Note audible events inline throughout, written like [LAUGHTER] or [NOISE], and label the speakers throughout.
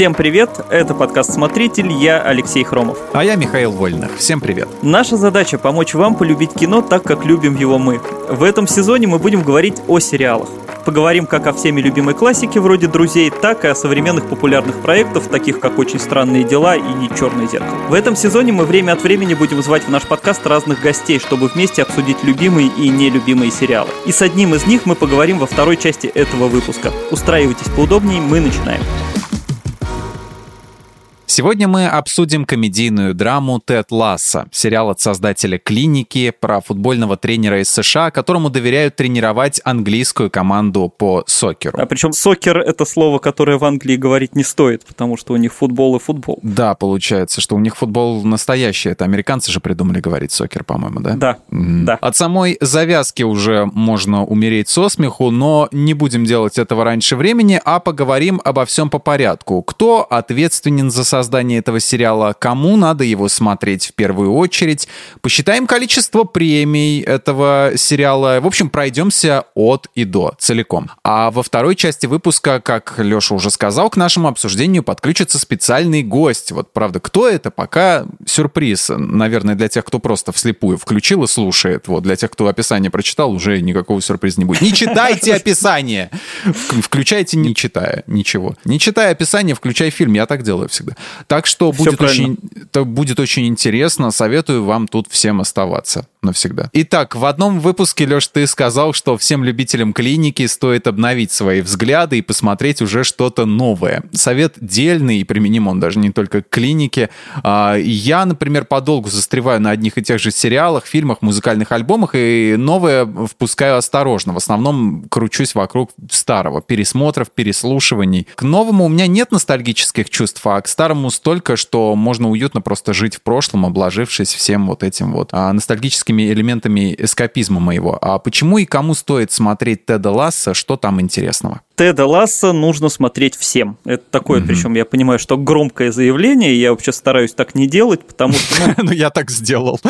Speaker 1: Всем привет, это подкаст «Смотритель», я Алексей Хромов.
Speaker 2: А я Михаил Вольных. Всем привет.
Speaker 1: Наша задача – помочь вам полюбить кино так, как любим его мы. В этом сезоне мы будем говорить о сериалах. Поговорим как о всеми любимой классике вроде «Друзей», так и о современных популярных проектах, таких как «Очень странные дела» и «Черное зеркало». В этом сезоне мы время от времени будем звать в наш подкаст разных гостей, чтобы вместе обсудить любимые и нелюбимые сериалы. И с одним из них мы поговорим во второй части этого выпуска. Устраивайтесь поудобнее, мы начинаем.
Speaker 2: Сегодня мы обсудим комедийную драму «Тед Ласса», сериал от создателя «Клиники» про футбольного тренера из США, которому доверяют тренировать английскую команду по сокеру.
Speaker 1: А причем сокер — это слово, которое в Англии говорить не стоит, потому что у них футбол и футбол.
Speaker 2: Да, получается, что у них футбол настоящий. Это американцы же придумали говорить сокер, по-моему, да?
Speaker 1: Да, mm. да.
Speaker 2: От самой завязки уже можно умереть со смеху, но не будем делать этого раньше времени, а поговорим обо всем по порядку. Кто ответственен за создание создания этого сериала, кому надо его смотреть в первую очередь. Посчитаем количество премий этого сериала. В общем, пройдемся от и до целиком. А во второй части выпуска, как Леша уже сказал, к нашему обсуждению подключится специальный гость. Вот, правда, кто это, пока сюрприз. Наверное, для тех, кто просто вслепую включил и слушает. Вот, для тех, кто описание прочитал, уже никакого сюрприза не будет. Не читайте описание! Включайте, не читая ничего. Не читая описание, включай фильм. Я так делаю всегда. Так что будет очень, это будет очень интересно. Советую вам тут всем оставаться навсегда. Итак, в одном выпуске, Леш, ты сказал, что всем любителям клиники стоит обновить свои взгляды и посмотреть уже что-то новое. Совет дельный и применим он даже не только к клинике. А, я, например, подолгу застреваю на одних и тех же сериалах, фильмах, музыкальных альбомах и новое впускаю осторожно. В основном кручусь вокруг старого, пересмотров, переслушиваний. К новому у меня нет ностальгических чувств, а к старому столько, что можно уютно просто жить в прошлом, обложившись всем вот этим вот а, ностальгическим классическими элементами эскапизма моего. А почему и кому стоит смотреть Теда Ласса, что там интересного?
Speaker 1: Теда Ласса нужно смотреть всем. Это такое, mm-hmm. причем я понимаю, что громкое заявление, я вообще стараюсь так не делать, потому что...
Speaker 2: Ну, [LAUGHS] я так сделал.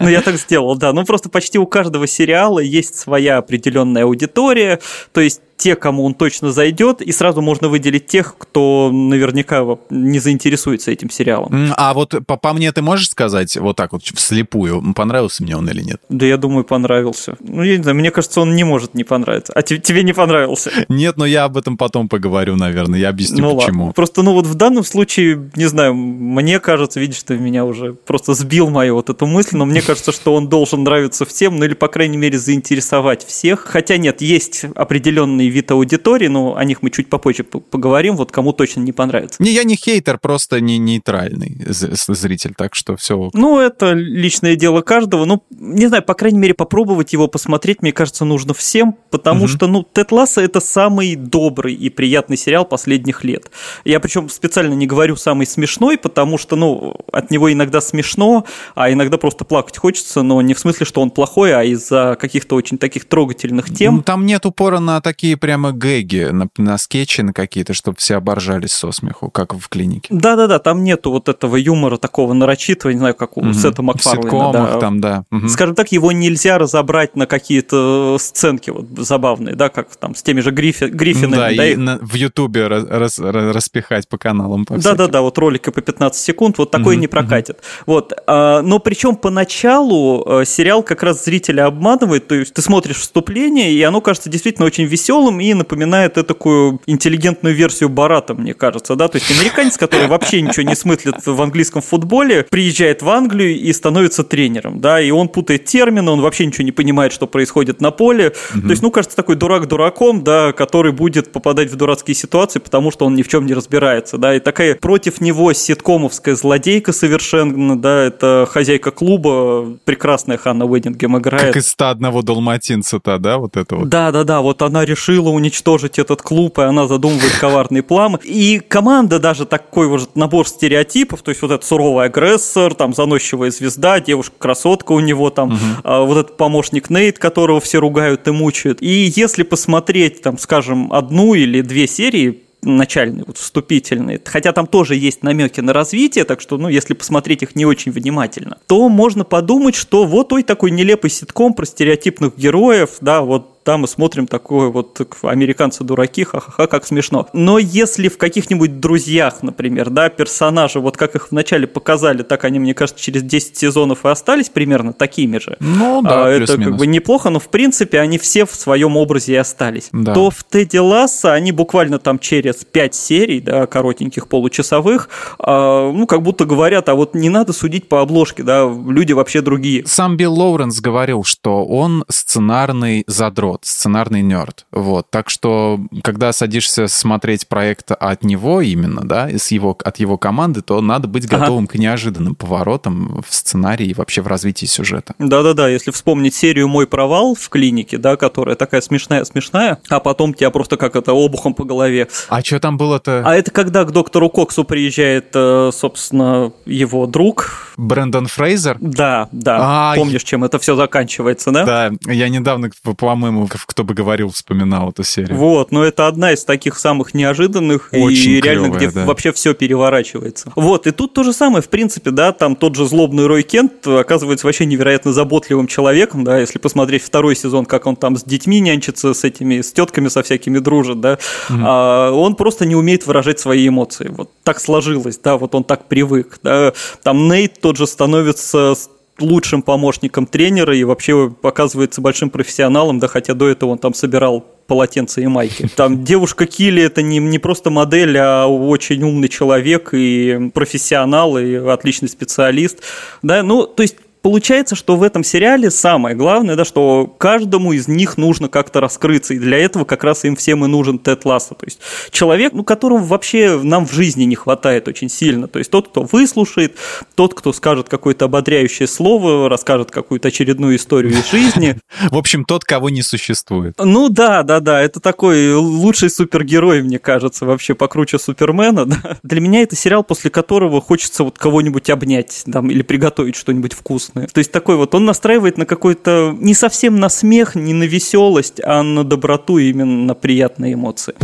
Speaker 1: Ну, я [LAUGHS] так сделал, да. Ну, просто почти у каждого сериала есть своя определенная аудитория, то есть те, кому он точно зайдет, и сразу можно выделить тех, кто наверняка не заинтересуется этим сериалом.
Speaker 2: А вот по, по мне ты можешь сказать вот так вот вслепую, понравился мне он или нет?
Speaker 1: Да я думаю, понравился. Ну, я не знаю, мне кажется, он не может не понравиться. А тебе, тебе не понравился?
Speaker 2: Нет, но я об этом потом поговорю, наверное, я объясню, ну, почему. Ладно.
Speaker 1: Просто, ну вот в данном случае, не знаю, мне кажется, видишь, ты меня уже просто сбил мою вот эту мысль, но мне кажется, что он должен нравиться всем, ну или, по крайней мере, заинтересовать всех. Хотя нет, есть определенные вид аудитории, но о них мы чуть попозже поговорим, вот кому точно не понравится.
Speaker 2: Не, я не хейтер, просто не нейтральный зритель, так что все.
Speaker 1: Ну, это личное дело каждого. Ну, не знаю, по крайней мере, попробовать его посмотреть, мне кажется, нужно всем, потому угу. что, ну, Тед Ласса это самый добрый и приятный сериал последних лет. Я причем специально не говорю самый смешной, потому что, ну, от него иногда смешно, а иногда просто плакать хочется, но не в смысле, что он плохой, а из-за каких-то очень таких трогательных тем. Ну,
Speaker 2: там нет упора на такие прямо гэги, на, на скетчи на какие-то, чтобы все оборжались со смеху, как в клинике.
Speaker 1: Да-да-да, там нету вот этого юмора такого нарочитого, не знаю, как у угу. Сета Макфарлейна.
Speaker 2: да. там, да.
Speaker 1: Угу. Скажем так, его нельзя разобрать на какие-то сценки вот забавные, да, как там с теми же Гриффи, Гриффинами.
Speaker 2: Да, да и, на, в Ютубе раз, раз, распихать по каналам.
Speaker 1: Да-да-да, вот ролики по 15 секунд, вот такое угу, не прокатит. Угу. Вот, а, но причем поначалу а, сериал как раз зрителя обманывает, то есть ты смотришь вступление, и оно кажется действительно очень веселым и напоминает такую интеллигентную версию Барата, мне кажется, да, то есть американец, который вообще ничего не смыслит в английском футболе, приезжает в Англию и становится тренером, да, и он путает термины, он вообще ничего не понимает, что происходит на поле, угу. то есть, ну, кажется, такой дурак дураком, да, который будет попадать в дурацкие ситуации, потому что он ни в чем не разбирается, да, и такая против него ситкомовская злодейка совершенно, да, это хозяйка клуба, прекрасная Ханна Уэддингем играет.
Speaker 2: Как из 101 далматинца-то, да, вот это вот?
Speaker 1: Да-да-да, вот она решила уничтожить этот клуб, и она задумывает коварный план. И команда даже такой вот набор стереотипов, то есть вот этот суровый агрессор, там заносчивая звезда, девушка-красотка у него там, угу. а, вот этот помощник Нейт, которого все ругают и мучают. И если посмотреть, там, скажем, одну или две серии, начальные, вот вступительные, хотя там тоже есть намеки на развитие, так что, ну, если посмотреть их не очень внимательно, то можно подумать, что вот ой такой нелепый ситком про стереотипных героев, да, вот да, мы смотрим такое вот американцы дураки, ха-ха-ха, как смешно. Но если в каких-нибудь друзьях, например, да, персонажи, вот как их вначале показали, так они, мне кажется, через 10 сезонов и остались примерно такими же.
Speaker 2: Ну да,
Speaker 1: а, Это как бы неплохо, но в принципе они все в своем образе и остались. Да. То в Тедди Ласса они буквально там через 5 серий, да, коротеньких получасовых, а, ну, как будто говорят, а вот не надо судить по обложке, да, люди вообще другие.
Speaker 2: Сам Билл Лоуренс говорил, что он сценарный задрот, сценарный нерд. Вот. Так что, когда садишься смотреть проект от него именно, да, из его, от его команды, то надо быть готовым ага. к неожиданным поворотам в сценарии и вообще в развитии сюжета.
Speaker 1: Да-да-да, если вспомнить серию «Мой провал» в клинике, да, которая такая смешная-смешная, а потом тебя просто как это обухом по голове.
Speaker 2: А что там было-то?
Speaker 1: А это когда к доктору Коксу приезжает, э, собственно, его друг.
Speaker 2: Брэндон Фрейзер?
Speaker 1: Да, да. А, Помнишь, чем это все заканчивается, да?
Speaker 2: Да, я недавно, по-моему, кто бы говорил, вспоминал эту серию.
Speaker 1: Вот, но это одна из таких самых неожиданных Очень и реально, клевая, где да. вообще все переворачивается. Вот, и тут то же самое, в принципе, да, там тот же злобный Рой Кент оказывается вообще невероятно заботливым человеком, да, если посмотреть второй сезон, как он там с детьми нянчится, с этими, с тетками со всякими дружит, да, mm-hmm. а, он просто не умеет выражать свои эмоции. Вот так сложилось, да, вот он так привык, да. Там Нейт тот же становится лучшим помощником тренера и вообще показывается большим профессионалом, да, хотя до этого он там собирал полотенца и майки. [LAUGHS] Там девушка Килли это не, не просто модель, а очень умный человек и профессионал, и отличный специалист. Да, ну, то есть Получается, что в этом сериале самое главное, да, что каждому из них нужно как-то раскрыться, и для этого как раз им всем и нужен Тед Ласса, то есть человек, ну, которому вообще нам в жизни не хватает очень сильно, то есть тот, кто выслушает, тот, кто скажет какое-то ободряющее слово, расскажет какую-то очередную историю из жизни.
Speaker 2: В общем, тот, кого не существует.
Speaker 1: Ну да, да, да, это такой лучший супергерой, мне кажется, вообще покруче Супермена, да. Для меня это сериал, после которого хочется вот кого-нибудь обнять, там, или приготовить что-нибудь вкусное вкусное. То есть такой вот, он настраивает на какой-то, не совсем на смех, не на веселость, а на доброту, именно на приятные эмоции.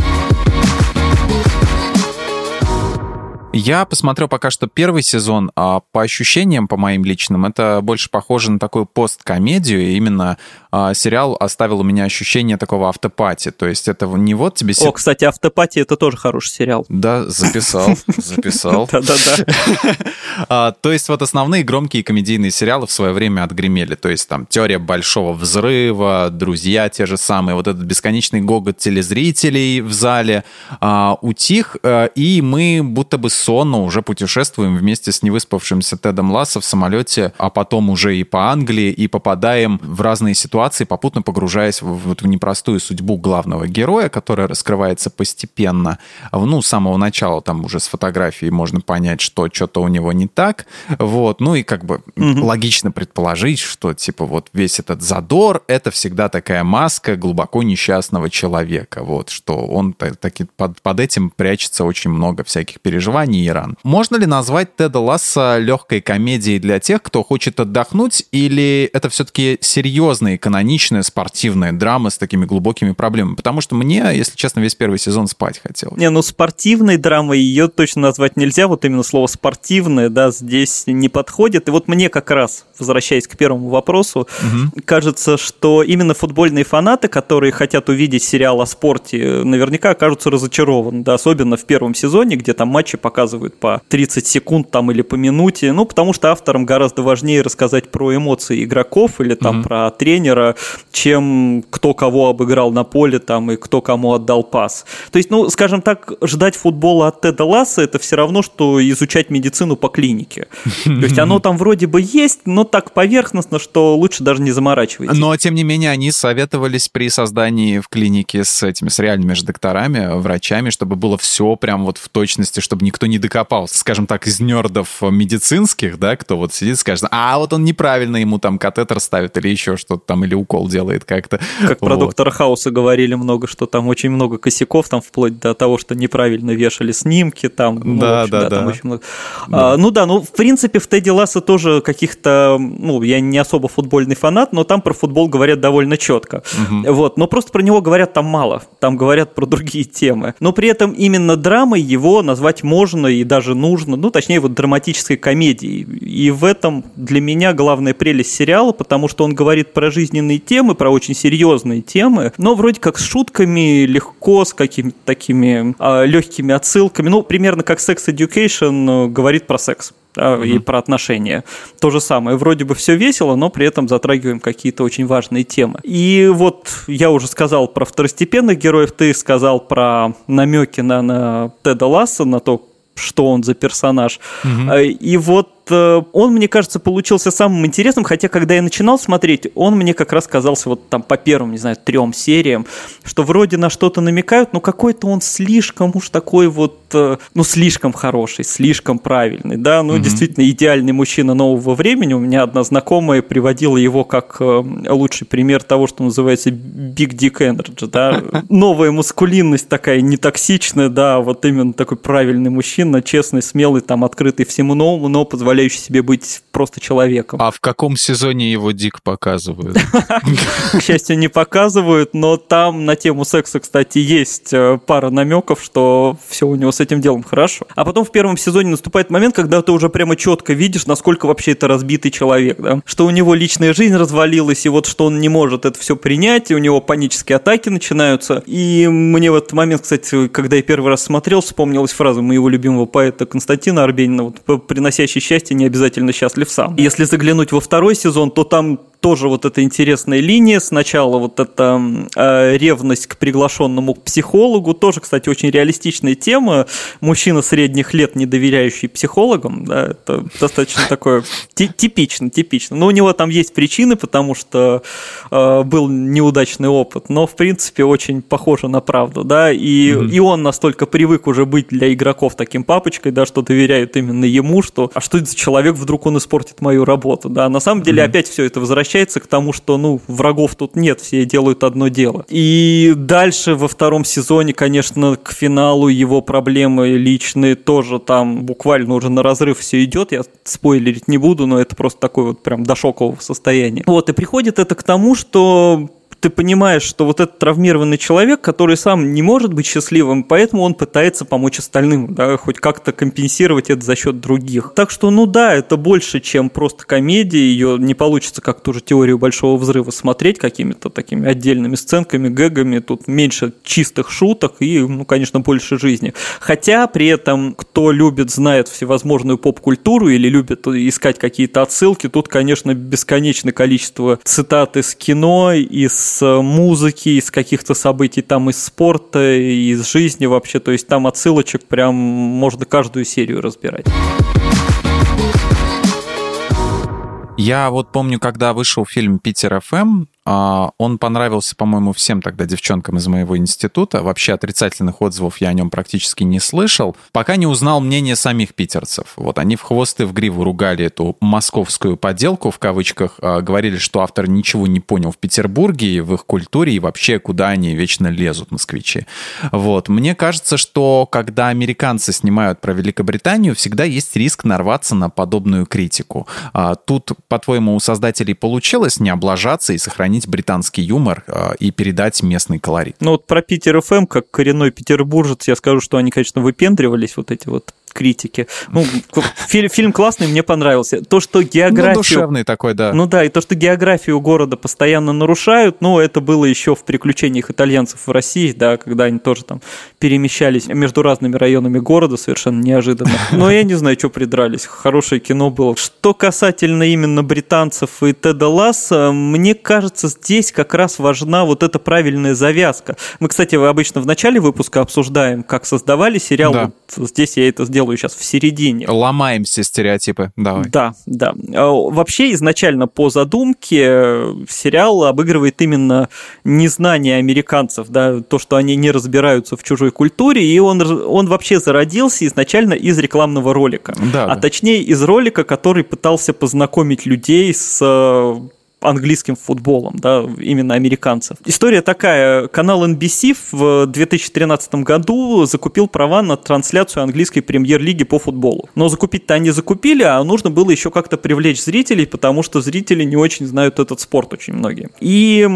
Speaker 2: Я посмотрел пока что первый сезон, а по ощущениям, по моим личным, это больше похоже на такую посткомедию. Именно а, сериал оставил у меня ощущение такого автопати. То есть это не вот тебе...
Speaker 1: О, кстати, автопати это тоже хороший сериал.
Speaker 2: Да, записал, [LAUGHS] записал.
Speaker 1: Да-да-да. [LAUGHS]
Speaker 2: А, то есть вот основные громкие комедийные сериалы в свое время отгремели. То есть там «Теория большого взрыва», «Друзья» те же самые, вот этот бесконечный гогот телезрителей в зале а, утих, э, и мы будто бы сонно уже путешествуем вместе с невыспавшимся Тедом Лассо в самолете, а потом уже и по Англии, и попадаем в разные ситуации, попутно погружаясь в, вот в непростую судьбу главного героя, которая раскрывается постепенно. Ну, с самого начала там уже с фотографии можно понять, что что-то у него не так. Вот. Ну и как бы mm логично предположить, что типа вот весь этот задор — это всегда такая маска глубоко несчастного человека. Вот, что он таки под, под этим прячется очень много всяких переживаний, не Иран. Можно ли назвать Теда Ласса легкой комедией для тех, кто хочет отдохнуть, или это все-таки серьезная, каноничная спортивная драма с такими глубокими проблемами? Потому что мне, если честно, весь первый сезон спать хотел.
Speaker 1: Не, ну спортивной драмой ее точно назвать нельзя, вот именно слово спортивное, да, здесь не подходит. И вот мне как раз, возвращаясь к первому вопросу, угу. кажется, что именно футбольные фанаты, которые хотят увидеть сериал о спорте, наверняка окажутся разочарованы, да, особенно в первом сезоне, где там матчи показывают по 30 секунд там или по минуте, ну, потому что авторам гораздо важнее рассказать про эмоции игроков или там угу. про тренера, чем кто кого обыграл на поле там и кто кому отдал пас. То есть, ну, скажем так, ждать футбола от Теда Ласса это все равно, что изучать медицину по клинике. То есть оно там вроде бы есть, но так поверхностно, что лучше даже не заморачивайтесь.
Speaker 2: Но, тем не менее, они советовались при создании в клинике с этими, с реальными же докторами, врачами, чтобы было все прям вот в точности, чтобы никто не докопался, скажем так, из нердов медицинских, да, кто вот сидит скажет, а вот он неправильно ему там катетер ставит или еще что-то там, или укол делает как-то.
Speaker 1: Как вот. про доктора Хауса говорили много, что там очень много косяков, там вплоть до того, что неправильно вешали снимки, там,
Speaker 2: ну, да, общем, да, да,
Speaker 1: там очень много. Да. А, ну да, ну в принципе в Тедди Ласса тоже каких-то, ну я не особо футбольный фанат, но там про футбол говорят довольно четко. Угу. Вот, но просто про него говорят там мало, там говорят про другие темы. Но при этом именно драмой его назвать можно и даже нужно, ну, точнее, вот драматической комедии. И в этом для меня главная прелесть сериала, потому что он говорит про жизнь болезненные темы, про очень серьезные темы, но вроде как с шутками, легко, с какими-то такими э, легкими отсылками. Ну, примерно как Sex Education говорит про секс да, mm-hmm. и про отношения. То же самое. Вроде бы все весело, но при этом затрагиваем какие-то очень важные темы. И вот я уже сказал про второстепенных героев, ты сказал про намеки на, на Теда Ласса, на то, что он за персонаж. Mm-hmm. И вот он, мне кажется, получился самым интересным, хотя когда я начинал смотреть, он мне как раз казался вот там по первым, не знаю, трем сериям, что вроде на что-то намекают, но какой-то он слишком уж такой вот, э, ну, слишком хороший, слишком правильный, да, ну, mm-hmm. действительно, идеальный мужчина нового времени. У меня одна знакомая приводила его как э, лучший пример того, что называется Big Dick Energy, да, [LAUGHS] новая мускулинность такая нетоксичная, да, вот именно такой правильный мужчина, честный, смелый, там, открытый всему новому, но позволяет позволяющий себе быть просто человеком.
Speaker 2: А в каком сезоне его дик показывают?
Speaker 1: К счастью, не показывают, но там на тему секса, кстати, есть э, пара намеков, что все у него с этим делом хорошо. А потом в первом сезоне наступает момент, когда ты уже прямо четко видишь, насколько вообще это разбитый человек, да? Что у него личная жизнь развалилась, и вот что он не может это все принять, и у него панические атаки начинаются. И мне в этот момент, кстати, когда я первый раз смотрел, вспомнилась фраза моего любимого поэта Константина Арбенина, вот, приносящий счастье счастья, не обязательно счастлив сам. Если заглянуть во второй сезон, то там тоже вот эта интересная линия. Сначала вот эта э, ревность к приглашенному психологу. Тоже, кстати, очень реалистичная тема. Мужчина средних лет, не доверяющий психологам. Да, это достаточно такое типично, типично. Но у него там есть причины, потому что э, был неудачный опыт. Но, в принципе, очень похоже на правду. Да? И, mm-hmm. и он настолько привык уже быть для игроков таким папочкой, да, что доверяют именно ему, что а что это за человек, вдруг он испортит мою работу. Да? На самом деле, mm-hmm. опять все это возвращается возвращается к тому, что, ну, врагов тут нет, все делают одно дело. И дальше во втором сезоне, конечно, к финалу его проблемы личные тоже там буквально уже на разрыв все идет. Я спойлерить не буду, но это просто такое вот прям до шокового состояния. Вот, и приходит это к тому, что ты понимаешь, что вот этот травмированный человек, который сам не может быть счастливым, поэтому он пытается помочь остальным, да, хоть как-то компенсировать это за счет других. Так что, ну да, это больше, чем просто комедия, ее не получится как ту же теорию большого взрыва смотреть какими-то такими отдельными сценками, гэгами, тут меньше чистых шуток и, ну, конечно, больше жизни. Хотя при этом, кто любит, знает всевозможную поп-культуру или любит искать какие-то отсылки, тут, конечно, бесконечное количество цитат из кино, из из музыки, из каких-то событий там из спорта, из жизни вообще. То есть там отсылочек прям можно каждую серию разбирать.
Speaker 2: Я вот помню, когда вышел фильм «Питер ФМ», он понравился, по-моему, всем тогда девчонкам из моего института. Вообще отрицательных отзывов я о нем практически не слышал, пока не узнал мнение самих питерцев. Вот они в хвосты в гриву ругали эту московскую поделку, в кавычках, а, говорили, что автор ничего не понял в Петербурге, в их культуре и вообще, куда они вечно лезут, москвичи. Вот. Мне кажется, что когда американцы снимают про Великобританию, всегда есть риск нарваться на подобную критику. А, тут, по-твоему, у создателей получилось не облажаться и сохранить сохранить британский юмор э, и передать местный колорит.
Speaker 1: Ну вот про Питер ФМ, как коренной петербуржец, я скажу, что они, конечно, выпендривались, вот эти вот критики. Ну, фильм, фильм классный, мне понравился. То, что географию... Ну,
Speaker 2: душевный такой, да.
Speaker 1: Ну да, и то, что географию города постоянно нарушают, ну, это было еще в приключениях итальянцев в России, да, когда они тоже там перемещались между разными районами города совершенно неожиданно. [LAUGHS] Но я не знаю, что придрались. Хорошее кино было. Что касательно именно британцев и Теда Ласса, мне кажется, здесь как раз важна вот эта правильная завязка. Мы, кстати, обычно в начале выпуска обсуждаем, как создавали сериал. Да. Вот здесь я это сделал делаю сейчас в середине.
Speaker 2: Ломаем все стереотипы, давай.
Speaker 1: Да, да. А, вообще изначально по задумке э, сериал обыгрывает именно незнание американцев, да, то, что они не разбираются в чужой культуре, и он, он вообще зародился изначально из рекламного ролика. Да, а да. точнее из ролика, который пытался познакомить людей с э, английским футболом, да, именно американцев. История такая. Канал NBC в 2013 году закупил права на трансляцию английской премьер-лиги по футболу. Но закупить-то они закупили, а нужно было еще как-то привлечь зрителей, потому что зрители не очень знают этот спорт очень многие. И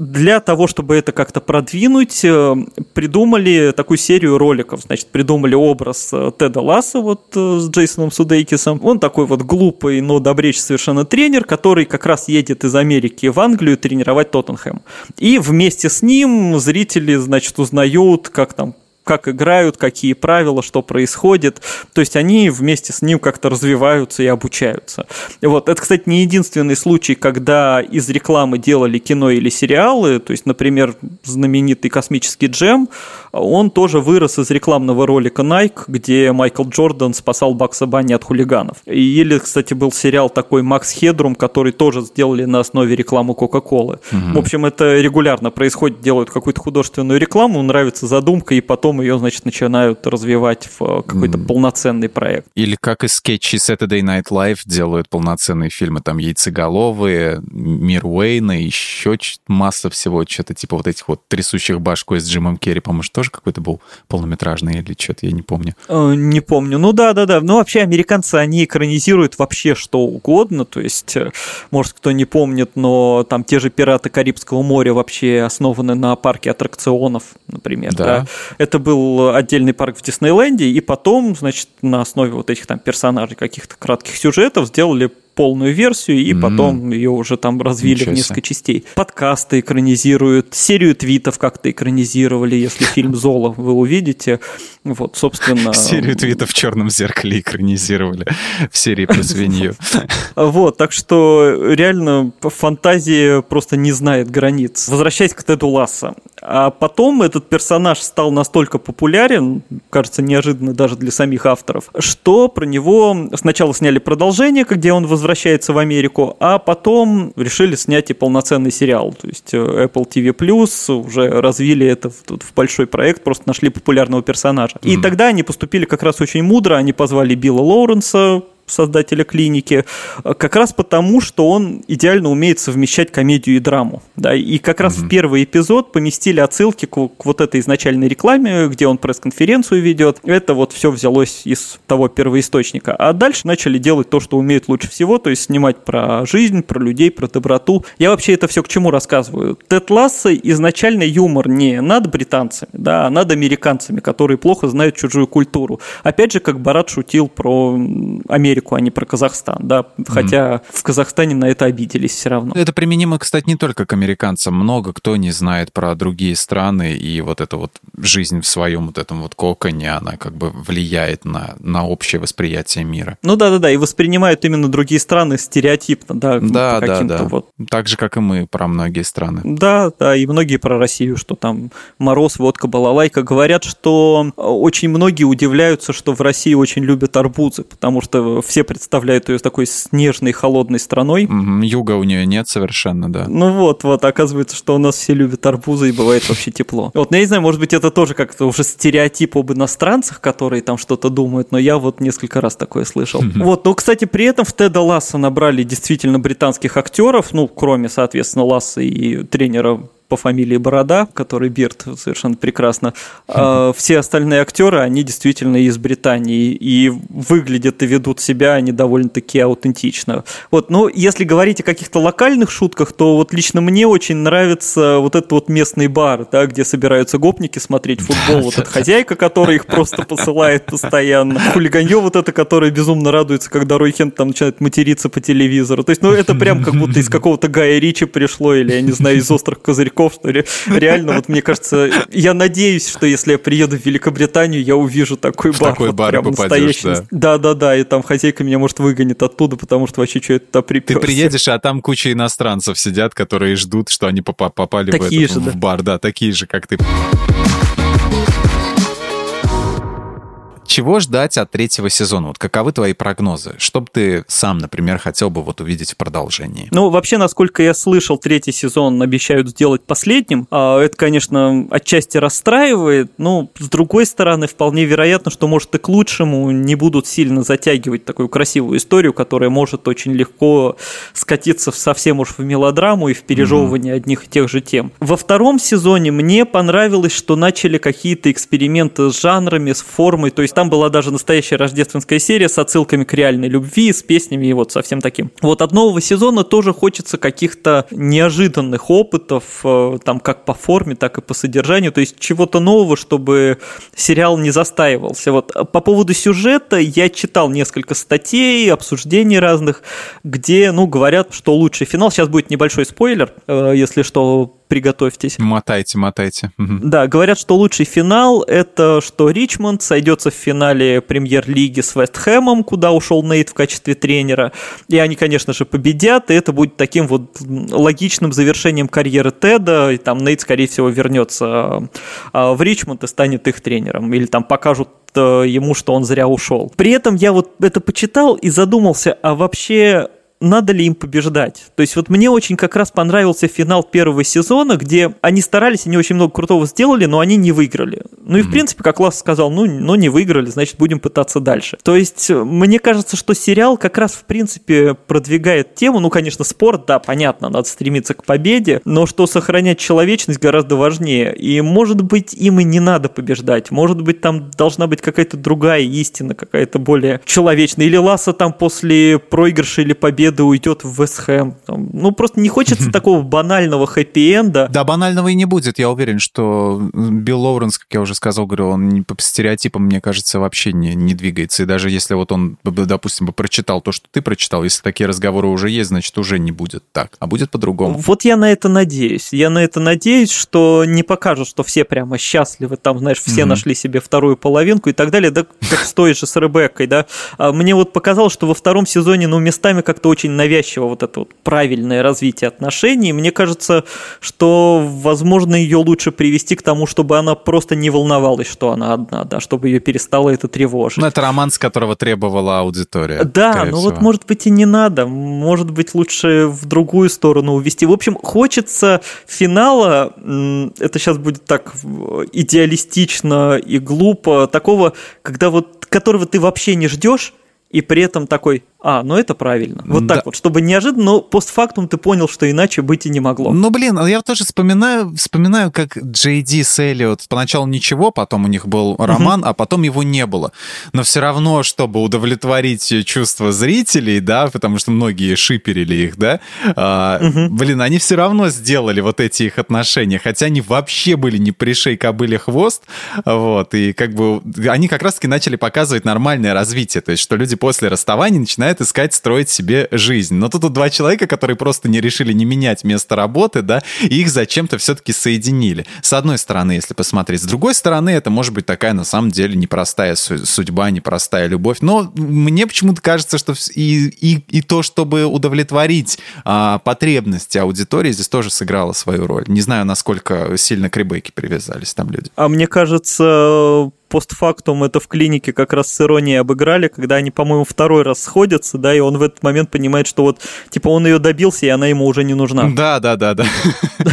Speaker 1: для того, чтобы это как-то продвинуть, э, придумали такую серию роликов. Значит, придумали образ э, Теда Ласса вот э, с Джейсоном Судейкисом. Он такой вот глупый, но добречь совершенно тренер, который как раз едет едет из Америки в Англию тренировать Тоттенхэм. И вместе с ним зрители, значит, узнают, как там как играют, какие правила, что происходит. То есть они вместе с ним как-то развиваются и обучаются. Вот. Это, кстати, не единственный случай, когда из рекламы делали кино или сериалы. То есть, например, знаменитый космический джем, он тоже вырос из рекламного ролика Nike, где Майкл Джордан спасал Бакса Банни от хулиганов. Или, кстати, был сериал такой Макс Хедрум, который тоже сделали на основе рекламы Кока-Колы. Угу. В общем, это регулярно происходит, делают какую-то художественную рекламу, нравится задумка, и потом ее, значит, начинают развивать в э, какой-то mm. полноценный проект.
Speaker 2: Или как и скетчи Saturday Night Live делают полноценные фильмы, там «Яйцеголовые», «Мир Уэйна», еще масса всего, что-то типа вот этих вот трясущих башкой с Джимом Керри, по-моему, тоже какой-то был полнометражный или что-то, я не помню.
Speaker 1: Э, не помню. Ну да, да, да. Ну вообще американцы, они экранизируют вообще что угодно, то есть, э, может, кто не помнит, но там те же «Пираты Карибского моря» вообще основаны на парке аттракционов, например. Да. да? Это был отдельный парк в Диснейленде, и потом, значит, на основе вот этих там персонажей, каких-то кратких сюжетов сделали полную версию, и mm-hmm. потом ее уже там развили Ничего в несколько частей. Подкасты экранизируют, серию твитов как-то экранизировали, если фильм «Золо» вы увидите. Вот, собственно...
Speaker 2: Серию твитов в «Черном зеркале» экранизировали в серии про свинью. [LAUGHS]
Speaker 1: Вот, так что реально фантазия просто не знает границ. Возвращаясь к Теду Ласса. А потом этот персонаж стал настолько популярен, кажется, неожиданно даже для самих авторов, что про него сначала сняли продолжение, где он возвращается в Америку, а потом решили снять и полноценный сериал. То есть э, Apple TV Plus уже развили это в, в большой проект, просто нашли популярного персонажа. Mm-hmm. И тогда они поступили как раз очень мудро, они позвали Билла Лоуренса, создателя клиники, э, как раз потому, что он идеально умеет совмещать комедию и драму. Да? И как раз mm-hmm. в первый эпизод поместили отсылки к, к вот этой изначальной рекламе, где он пресс-конференцию ведет. Это вот все взялось из того первоисточника. А дальше начали делать то, что умеют лучше всего, то есть снимать про жизнь, про людей, про доброту. Я вообще это все к чему рассказываю? Тед Ласса изначально юмор не над британцами, да, а над американцами, которые плохо знают чужую культуру. Опять же, как Барат шутил про Америку Америку, а не про Казахстан, да, хотя mm. в Казахстане на это обиделись все равно.
Speaker 2: Это применимо, кстати, не только к американцам. Много кто не знает про другие страны, и вот эта вот жизнь в своем вот этом вот коконе, она как бы влияет на, на общее восприятие мира.
Speaker 1: Ну да-да-да, и воспринимают именно другие страны стереотипно, да.
Speaker 2: Да, да, да. Вот. Так же, как и мы про многие страны.
Speaker 1: Да, да, и многие про Россию, что там мороз, водка, балалайка. Говорят, что очень многие удивляются, что в России очень любят арбузы, потому что все представляют ее такой снежной, холодной страной.
Speaker 2: Угу, юга у нее нет совершенно, да.
Speaker 1: Ну вот, вот, оказывается, что у нас все любят арбузы и бывает вообще тепло. Вот, ну, я не знаю, может быть, это тоже как-то уже стереотип об иностранцах, которые там что-то думают, но я вот несколько раз такое слышал. Вот, ну, кстати, при этом в Теда Ласса набрали действительно британских актеров, ну, кроме, соответственно, Ласса и тренера по фамилии Борода, который Бирд совершенно прекрасно. А все остальные актеры, они действительно из Британии и выглядят и ведут себя они довольно-таки аутентично. Вот, но если говорить о каких-то локальных шутках, то вот лично мне очень нравится вот этот вот местный бар, да, где собираются гопники смотреть футбол. Вот эта хозяйка, которая их просто посылает постоянно. Хулиганье вот это, которое безумно радуется, когда Рой Хент там начинает материться по телевизору. То есть, ну, это прям как будто из какого-то Гая Ричи пришло, или, я не знаю, из «Острых козырьков» стариков, что ли. Реально, вот мне кажется, я надеюсь, что если я приеду в Великобританию, я увижу такой бар.
Speaker 2: Такой вот бар прям попадешь, да.
Speaker 1: Да-да-да, и там хозяйка меня, может, выгонит оттуда, потому что вообще что это приперся.
Speaker 2: Ты приедешь, а там куча иностранцев сидят, которые ждут, что они попали такие в, этот, же, в бар. Да, такие же, как ты. Чего ждать от третьего сезона? Вот каковы твои прогнозы? Что бы ты сам, например, хотел бы вот увидеть в продолжении?
Speaker 1: Ну, вообще, насколько я слышал, третий сезон обещают сделать последним. А это, конечно, отчасти расстраивает. Но, с другой стороны, вполне вероятно, что, может, и к лучшему не будут сильно затягивать такую красивую историю, которая может очень легко скатиться в совсем уж в мелодраму и в пережевывание mm-hmm. одних и тех же тем. Во втором сезоне мне понравилось, что начали какие-то эксперименты с жанрами, с формой. То есть там была даже настоящая рождественская серия с отсылками к реальной любви, с песнями и вот совсем таким. Вот от нового сезона тоже хочется каких-то неожиданных опытов, э, там как по форме, так и по содержанию, то есть чего-то нового, чтобы сериал не застаивался. Вот по поводу сюжета я читал несколько статей, обсуждений разных, где, ну, говорят, что лучший финал. Сейчас будет небольшой спойлер, э, если что, приготовьтесь.
Speaker 2: Мотайте, мотайте.
Speaker 1: Да, говорят, что лучший финал – это что Ричмонд сойдется в финале премьер-лиги с Вест Хэмом, куда ушел Нейт в качестве тренера, и они, конечно же, победят, и это будет таким вот логичным завершением карьеры Теда, и там Нейт, скорее всего, вернется а, в Ричмонд и станет их тренером, или там покажут э, ему, что он зря ушел. При этом я вот это почитал и задумался, а вообще надо ли им побеждать. То есть вот мне очень как раз понравился финал первого сезона, где они старались, они очень много крутого сделали, но они не выиграли. Ну и в принципе, как Лас сказал, ну, ну не выиграли, значит будем пытаться дальше. То есть мне кажется, что сериал как раз в принципе продвигает тему, ну конечно спорт, да, понятно, надо стремиться к победе, но что сохранять человечность гораздо важнее. И может быть им и не надо побеждать, может быть там должна быть какая-то другая истина, какая-то более человечная. Или Ласа там после проигрыша или победы победы уйдет в Вестхэм. Ну, просто не хочется такого банального хэппи-энда.
Speaker 2: Да, банального и не будет. Я уверен, что Билл Лоуренс, как я уже сказал, говорю, он по стереотипам, мне кажется, вообще не, не двигается. И даже если вот он, допустим, бы прочитал то, что ты прочитал, если такие разговоры уже есть, значит, уже не будет так, а будет по-другому.
Speaker 1: Вот я на это надеюсь. Я на это надеюсь, что не покажут, что все прямо счастливы, там, знаешь, все mm-hmm. нашли себе вторую половинку и так далее, да, как стоит же с Ребеккой, да. А мне вот показалось, что во втором сезоне, ну, местами как-то очень очень навязчиво вот это вот правильное развитие отношений. Мне кажется, что, возможно, ее лучше привести к тому, чтобы она просто не волновалась, что она одна, да, чтобы ее перестало это тревожить.
Speaker 2: Ну, это роман, с которого требовала аудитория.
Speaker 1: Да, ну вот, может быть, и не надо. Может быть, лучше в другую сторону увести. В общем, хочется финала, это сейчас будет так идеалистично и глупо, такого, когда вот которого ты вообще не ждешь, и при этом такой, а, ну это правильно. Вот да. так вот, чтобы неожиданно, но постфактум ты понял, что иначе быть и не могло.
Speaker 2: Ну, блин, я тоже вспоминаю, вспоминаю, как Джей Ди с Эллиот поначалу ничего, потом у них был роман, а потом его не было. Но все равно, чтобы удовлетворить чувства зрителей, да, потому что многие шиперили их, да, а, блин, они все равно сделали вот эти их отношения, хотя они вообще были не пришей кобыле хвост, вот, и как бы они как раз-таки начали показывать нормальное развитие, то есть что люди после расставания начинает искать, строить себе жизнь. Но тут два человека, которые просто не решили не менять место работы, да, и их зачем-то все-таки соединили. С одной стороны, если посмотреть. С другой стороны, это может быть такая, на самом деле, непростая судьба, непростая любовь. Но мне почему-то кажется, что и, и, и то, чтобы удовлетворить а, потребности аудитории, здесь тоже сыграло свою роль. Не знаю, насколько сильно к Ребекке привязались там люди.
Speaker 1: А мне кажется, постфактум это в клинике как раз с иронией обыграли, когда они, по-моему, второй раз сходятся, да, и он в этот момент понимает, что вот, типа, он ее добился, и она ему уже не нужна.
Speaker 2: Да, да, да, да. [LAUGHS]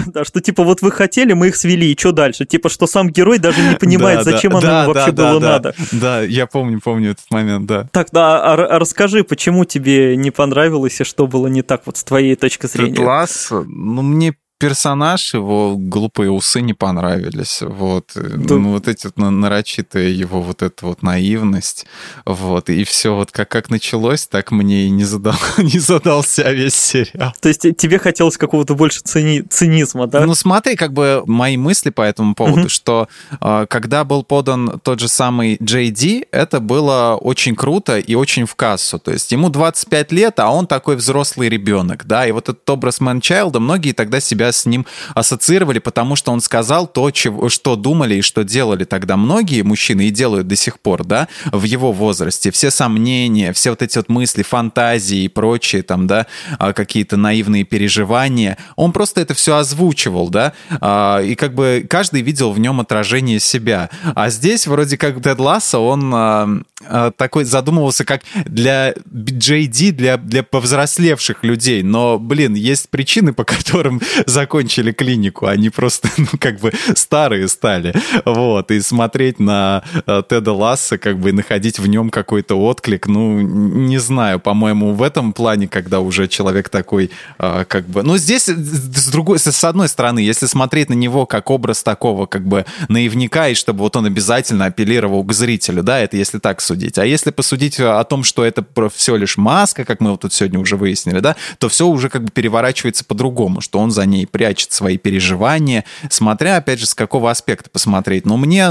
Speaker 1: Да, что, типа, вот вы хотели, мы их свели, и что дальше? Типа, что сам герой даже не [LAUGHS] понимает, зачем оно вообще было надо.
Speaker 2: Да, я помню, помню этот момент, да.
Speaker 1: Так, да, а, а расскажи, почему тебе не понравилось, и что было не так вот с твоей точки зрения?
Speaker 2: Класс, ну, мне персонаж, его глупые усы не понравились. Вот. Да. Ну, вот эти вот нарочитые его вот эта вот наивность. Вот. И все вот как, как началось, так мне и не, задал, [LAUGHS] не задался весь сериал.
Speaker 1: То есть тебе хотелось какого-то больше цини, цинизма, да?
Speaker 2: Ну смотри, как бы мои мысли по этому поводу, угу. что э, когда был подан тот же самый Джей Ди, это было очень круто и очень в кассу. То есть ему 25 лет, а он такой взрослый ребенок, да, и вот этот образ Мэнчайлда многие тогда себя с ним ассоциировали, потому что он сказал то, чего, что думали и что делали тогда многие мужчины и делают до сих пор, да, в его возрасте. Все сомнения, все вот эти вот мысли, фантазии и прочие там, да, а, какие-то наивные переживания. Он просто это все озвучивал, да, а, и как бы каждый видел в нем отражение себя. А здесь вроде как Тед Ласса, он а, такой задумывался как для JD, для, для повзрослевших людей, но, блин, есть причины, по которым закончили клинику, они просто, [LAUGHS] ну, как бы старые стали. Вот, и смотреть на э, Теда Ласса, как бы находить в нем какой-то отклик, ну, не знаю, по-моему, в этом плане, когда уже человек такой, э, как бы... Ну, здесь, с другой, с одной стороны, если смотреть на него как образ такого, как бы, наивника, и чтобы вот он обязательно апеллировал к зрителю, да, это если так судить. А если посудить о том, что это все лишь маска, как мы вот тут сегодня уже выяснили, да, то все уже как бы переворачивается по-другому, что он за ней прячет свои переживания, смотря, опять же, с какого аспекта посмотреть. Но мне,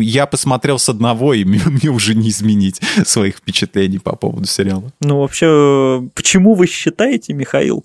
Speaker 2: я посмотрел с одного, и [LAUGHS] мне, мне уже не изменить своих впечатлений по поводу сериала.
Speaker 1: Ну, вообще, почему вы считаете, Михаил,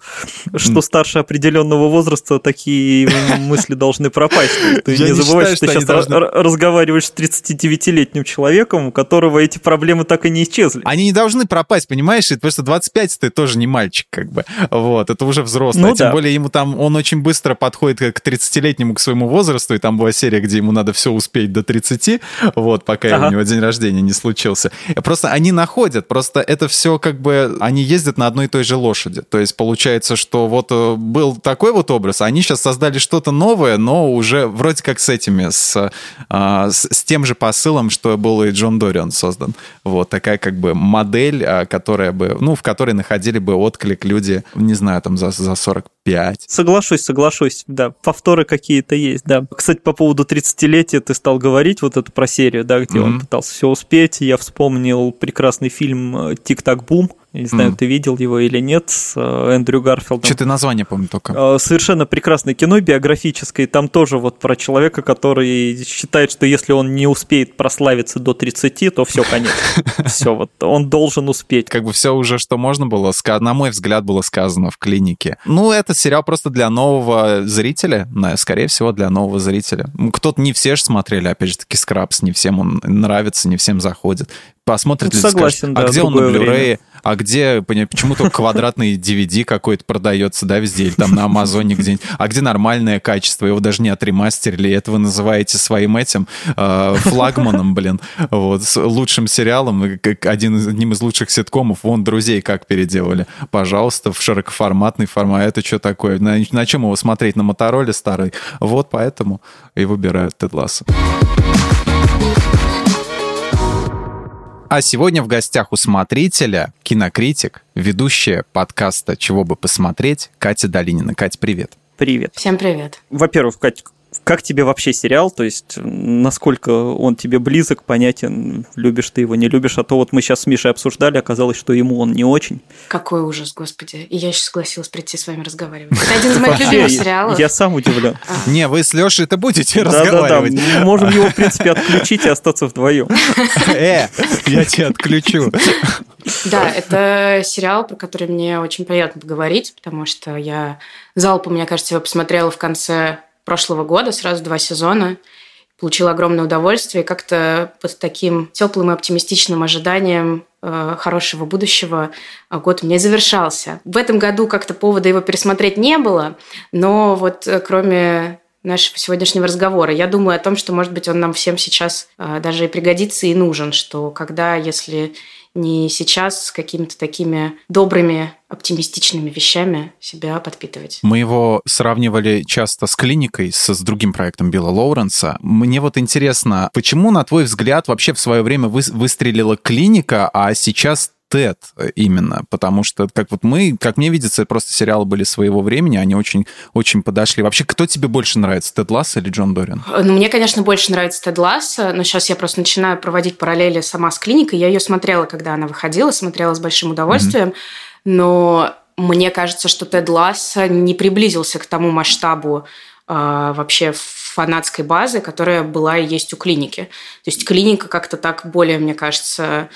Speaker 1: что старше определенного возраста такие [LAUGHS] мысли должны пропасть? Ты не забывай, что ты сейчас разговариваешь с 39-летним человеком, у которого эти проблемы так и не исчезли.
Speaker 2: Они не должны пропасть, понимаешь? Потому что 25 ты тоже не мальчик, как бы. Вот, это уже взрослый. Ну, а тем да. более ему там, он очень быстро подходит к 30-летнему, к своему возрасту, и там была серия, где ему надо все успеть до 30, вот, пока ага. у него день рождения не случился. Просто они находят, просто это все как бы, они ездят на одной и той же лошади. То есть получается, что вот э, был такой вот образ, а они сейчас создали что-то новое, но уже вроде как с этими, с, а, с, с тем же посылом, что был и Джон Дориан создан. Вот такая как бы модель, а, которая бы, ну, в которой находили бы отклик люди, не знаю, там за, за 45.
Speaker 1: Соглашусь, соглашусь, да. Повторы какие-то есть, да. Кстати, по поводу 30-летия ты стал говорить вот это про серию, да, где mm-hmm. он пытался все успеть. Я вспомнил прекрасный фильм э, «Тик-так-бум», я не знаю, mm. ты видел его или нет, с э, Эндрю Гарфилдом.
Speaker 2: Что-то название помню только.
Speaker 1: Э, совершенно прекрасное кино, биографическое. Там тоже вот про человека, который считает, что если он не успеет прославиться до 30, то все, конец. [LAUGHS] Все, вот он должен успеть.
Speaker 2: Как бы все уже, что можно было, на мой взгляд, было сказано в клинике. Ну, этот сериал просто для нового зрителя, скорее всего, для нового зрителя. Кто-то не все же смотрели, опять же таки, Скрабс, не всем он нравится, не всем заходит посмотрит ну,
Speaker 1: согласен, скажет,
Speaker 2: а где он на Blu-ray, а где, почему то квадратный DVD какой-то продается, да, везде, или там на Амазоне где-нибудь, а где нормальное качество, его даже не отремастерили, это вы называете своим этим э, флагманом, блин, вот, с лучшим сериалом, как один, одним из лучших ситкомов, вон, «Друзей» как переделали, пожалуйста, в широкоформатный формат, это что такое, на, на чем его смотреть, на Мотороле старый, вот поэтому и выбирают Тед Лассо. А сегодня в гостях у смотрителя кинокритик, ведущая подкаста «Чего бы посмотреть» Катя Долинина. Катя, привет.
Speaker 1: Привет.
Speaker 3: Всем привет.
Speaker 1: Во-первых, Катя, как тебе вообще сериал? То есть, насколько он тебе близок, понятен, любишь ты его, не любишь? А то вот мы сейчас с Мишей обсуждали, оказалось, что ему он не очень.
Speaker 3: Какой ужас, господи. И я еще согласилась прийти с вами разговаривать. Это один из моих любимых сериалов.
Speaker 1: Я сам удивлен.
Speaker 2: А. Не, вы с Лешей это будете разговаривать. Да-да-да,
Speaker 1: можем его, в принципе, отключить и остаться вдвоем. [LAUGHS]
Speaker 2: Э, я тебя отключу.
Speaker 3: Да, это сериал, про который мне очень приятно поговорить, потому что я залпом, мне кажется, его посмотрела в конце прошлого года, сразу два сезона. Получила огромное удовольствие и как-то под таким теплым и оптимистичным ожиданием э, хорошего будущего э, год у меня завершался. В этом году как-то повода его пересмотреть не было, но вот э, кроме нашего сегодняшнего разговора. Я думаю о том, что, может быть, он нам всем сейчас э, даже и пригодится и нужен, что когда, если не сейчас с какими-то такими добрыми, оптимистичными вещами себя подпитывать.
Speaker 2: Мы его сравнивали часто с клиникой, с, с другим проектом Билла Лоуренса. Мне вот интересно, почему, на твой взгляд, вообще в свое время вы, выстрелила клиника, а сейчас Тед именно, потому что, как вот мы, как мне видится, просто сериалы были своего времени, они очень, очень подошли. Вообще, кто тебе больше нравится, Тед Ласс или Джон Дориан?
Speaker 3: Ну, мне, конечно, больше нравится Тед Ласс, но сейчас я просто начинаю проводить параллели сама с клиникой. Я ее смотрела, когда она выходила, смотрела с большим удовольствием, mm-hmm. но мне кажется, что Тед Ласс не приблизился к тому масштабу э, вообще фанатской базы, которая была и есть у клиники. То есть клиника как-то так более, мне кажется, Э,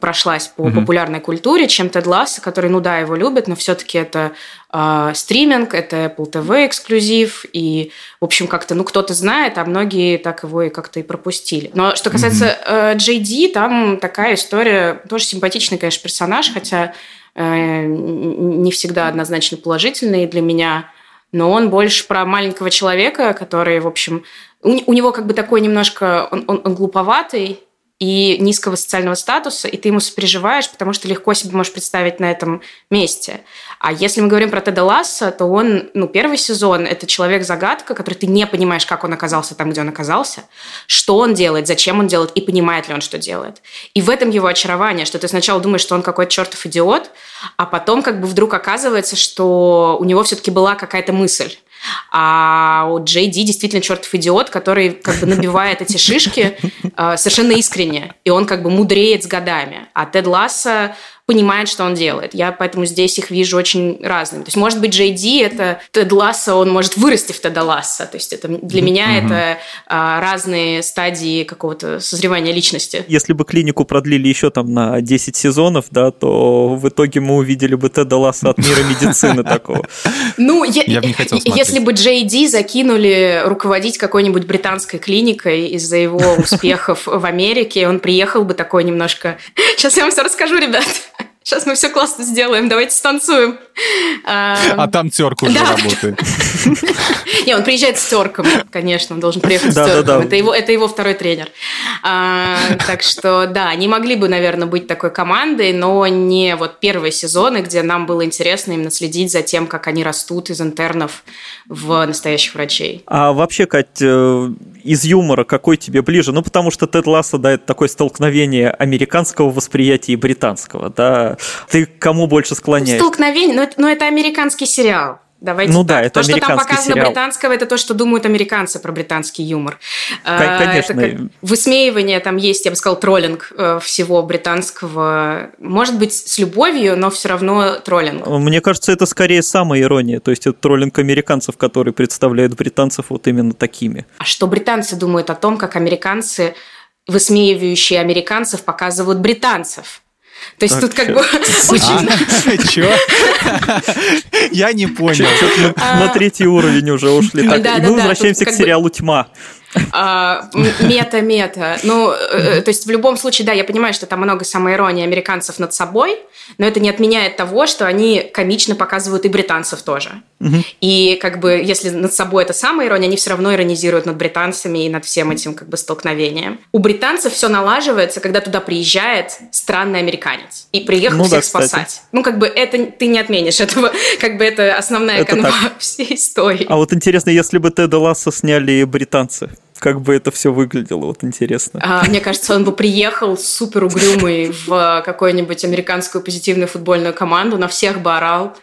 Speaker 3: прошлась по mm-hmm. популярной культуре, чем Тед Ласса, который, ну да, его любят, но все-таки это э, стриминг, это Apple TV эксклюзив, и, в общем, как-то, ну, кто-то знает, а многие так его и как-то и пропустили. Но что касается mm-hmm. э, Джей там такая история, тоже симпатичный, конечно, персонаж, хотя э, не всегда однозначно положительный для меня, но он больше про маленького человека, который, в общем, у, у него как бы такой немножко, он, он, он глуповатый, и низкого социального статуса, и ты ему сопереживаешь, потому что легко себе можешь представить на этом месте. А если мы говорим про Теда Ласса, то он, ну, первый сезон – это человек-загадка, который ты не понимаешь, как он оказался там, где он оказался, что он делает, зачем он делает, и понимает ли он, что делает. И в этом его очарование, что ты сначала думаешь, что он какой-то чертов идиот, а потом как бы вдруг оказывается, что у него все-таки была какая-то мысль. А у Джей Ди действительно чертов идиот, который как бы набивает эти шишки э, совершенно искренне. И он как бы мудреет с годами. А Тед Ласса понимает, что он делает. Я поэтому здесь их вижу очень разными. То есть, может быть, Джей Ди – это Тед Ласса, он может вырасти в Теда Ласса. То есть, это, для меня mm-hmm. это а, разные стадии какого-то созревания личности.
Speaker 1: Если бы клинику продлили еще там на 10 сезонов, да, то в итоге мы увидели бы Теда Ласса от мира медицины такого.
Speaker 3: Ну, я бы не хотел Если бы Джей Ди закинули руководить какой-нибудь британской клиникой из-за его [LAUGHS] успехов в Америке, он приехал бы такой немножко... Сейчас я вам все расскажу, ребят. Сейчас мы все классно сделаем, давайте станцуем.
Speaker 2: А там терк уже работает.
Speaker 3: Не, он приезжает с терком, конечно, он должен приехать с терком. Это его, это его второй тренер. А, так что, да, они могли бы, наверное, быть такой командой, но не вот первые сезоны, где нам было интересно именно следить за тем, как они растут из интернов в настоящих врачей.
Speaker 1: А вообще, Кать, э, из юмора какой тебе ближе? Ну, потому что Тед Лассо, да, это такое столкновение американского восприятия и британского, да. Ты кому больше склоняешься?
Speaker 3: Столкновение, но это, но это американский сериал. Давайте
Speaker 1: ну так. да, это
Speaker 3: То, что там показано
Speaker 1: сериал.
Speaker 3: британского, это то, что думают американцы про британский юмор.
Speaker 1: Конечно. Это
Speaker 3: высмеивание там есть, я бы сказал, троллинг э, всего британского. Может быть, с любовью, но все равно троллинг.
Speaker 1: Мне кажется, это скорее самая ирония. То есть это троллинг американцев, который представляет британцев вот именно такими.
Speaker 3: А что британцы думают о том, как американцы, высмеивающие американцев, показывают британцев? То есть тут как бы [LAUGHS] очень... [LAUGHS]
Speaker 2: Чё? [LAUGHS] Я не понял.
Speaker 1: На третий уровень уже ушли. Мы возвращаемся к сериалу «Тьма».
Speaker 3: Мета-мета. Ну, э, то есть в любом случае, да, я понимаю, что там много самоиронии американцев над собой, но это не отменяет того, что они комично показывают и британцев тоже. Угу. И как бы, если над собой это самоирония, они все равно иронизируют над британцами и над всем этим как бы столкновением. У британцев все налаживается, когда туда приезжает странный американец и приехал ну, всех да, спасать. Ну, как бы это ты не отменишь этого, [LAUGHS] как бы это основная это канва так. [LAUGHS] всей истории.
Speaker 1: А вот интересно, если бы Теда Ласса сняли британцы, как бы это все выглядело, вот интересно.
Speaker 3: А, мне кажется, он бы приехал супер угрюмый в какую-нибудь американскую позитивную футбольную команду, на всех бы орал,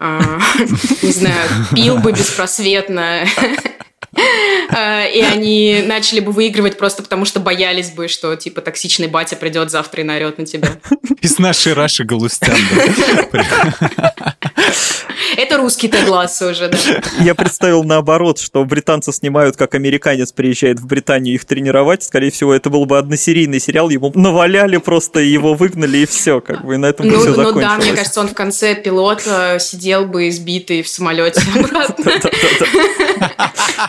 Speaker 3: [LAUGHS] не знаю, пил бы беспросветно. А, и они начали бы выигрывать просто потому, что боялись бы, что типа токсичный батя придет завтра и наорет на тебя.
Speaker 2: Из нашей Раши Галустян. [LAUGHS]
Speaker 3: Это русский Тед Лассо уже, да.
Speaker 1: Я представил наоборот, что британцы снимают, как американец приезжает в Британию их тренировать. Скорее всего, это был бы односерийный сериал, ему наваляли просто, его выгнали, и все, как бы, и на этом ну, все закончилось. Ну
Speaker 3: да, мне кажется, он в конце пилота сидел бы избитый в самолете обратно.